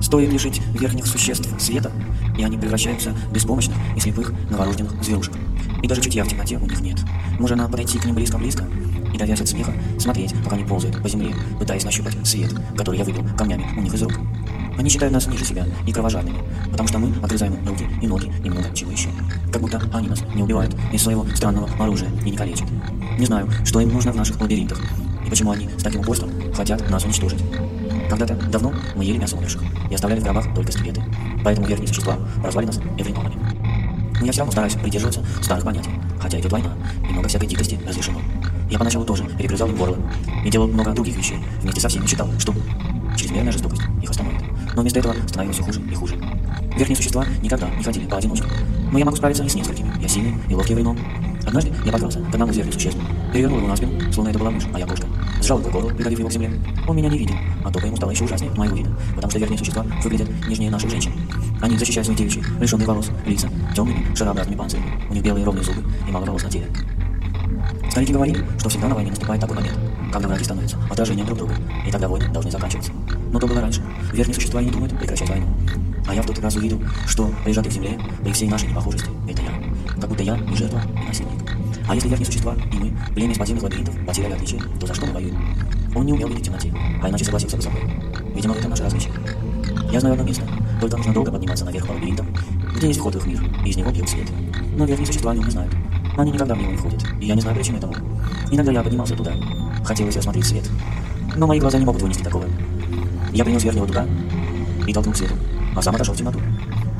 Стоит лишь верхних существ света, и они превращаются в беспомощных и слепых новорожденных зверушек. И даже чутья в темноте у них нет. Можно подойти к ним близко-близко, и, давясь от смеха, смотреть, пока они ползают по земле, пытаясь нащупать свет, который я выбил камнями у них из рук. Они считают нас ниже себя и кровожадными, потому что мы огрызаем им руки и ноги и много чего еще. Как будто они нас не убивают из своего странного оружия и не калечат. Не знаю, что им нужно в наших лабиринтах, и почему они с таким упорством хотят нас уничтожить. Когда-то давно мы ели мясо умерших и оставляли в гробах только скелеты, поэтому верхние существа прозвали нас эвриномами. Но я все равно стараюсь придерживаться старых понятий, хотя идет война, и много всякой дикости разрешено. Я поначалу тоже перегрызал им горло и делал много других вещей, вместе со всеми считал, что чрезмерная жестокость их остановит. Но вместо этого становилось хуже и хуже. Верхние существа никогда не ходили поодиночке. Но я могу справиться и с несколькими. Я сильный и ловкий времен. Однажды я подкрался к одному из верхних существ, перевернул его на спину, словно это была мышь, а я кошка. Сжал его горло, пригодив его к земле. Он меня не видел, а только ему стало еще ужаснее моего вида, потому что верхние существа выглядят нежнее наших женщин. Они защищают свои девичьи, лишенные волос, лица, темными, шарообразными панцирями. У них белые ровные зубы и мало волос на теле. Старики говорили, что всегда на войне наступает такой момент, когда враги становятся отражением друг друга, и тогда войны должны заканчиваться. Но то было раньше. Верхние существа не думают прекращать войну. А я в тот раз увидел, что прижатый к земле при всей нашей непохожести – это я. Как будто я и жертва, и насильник. А если верхние существа и мы, племя из подземных лабиринтов, потеряли отличие, то за что мы воюем? Он не умел видеть темноте, а иначе согласился бы со мной. Видимо, в этом наше различие. Я знаю одно место, только нужно долго подниматься наверх по лабиринтам, где есть вход в их мир, и из него бьет свет. Но верхние существа о нем не знают. Они никогда в него не входят, и я не знаю причин этому. Иногда я поднимался туда. Хотелось осмотреть свет. Но мои глаза не могут вынести такого. Я принес верхнего туда и толкнул к свету, а сам отошел в темноту.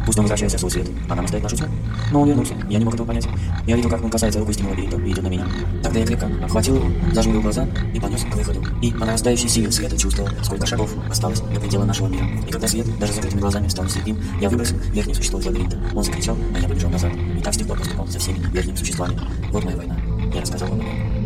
Пусть он возвращается в свой свет, а нам оставит нашу тьму. Но он вернулся, я не мог этого понять. Я видел, как он касается рукой стены лабиринта и идет на меня. Тогда я крепко обхватил его, зажмурил глаза и понес к выходу. И по нарастающей силе света чувствовал, сколько шагов осталось до предела нашего мира. И когда свет, даже закрытыми глазами, стал слепым, я выбросил верхнее существо из лабиринта. Он закричал, а я побежал назад. И так с тех пор поступал со всеми верхними существами. Вот моя война. Я рассказал вам.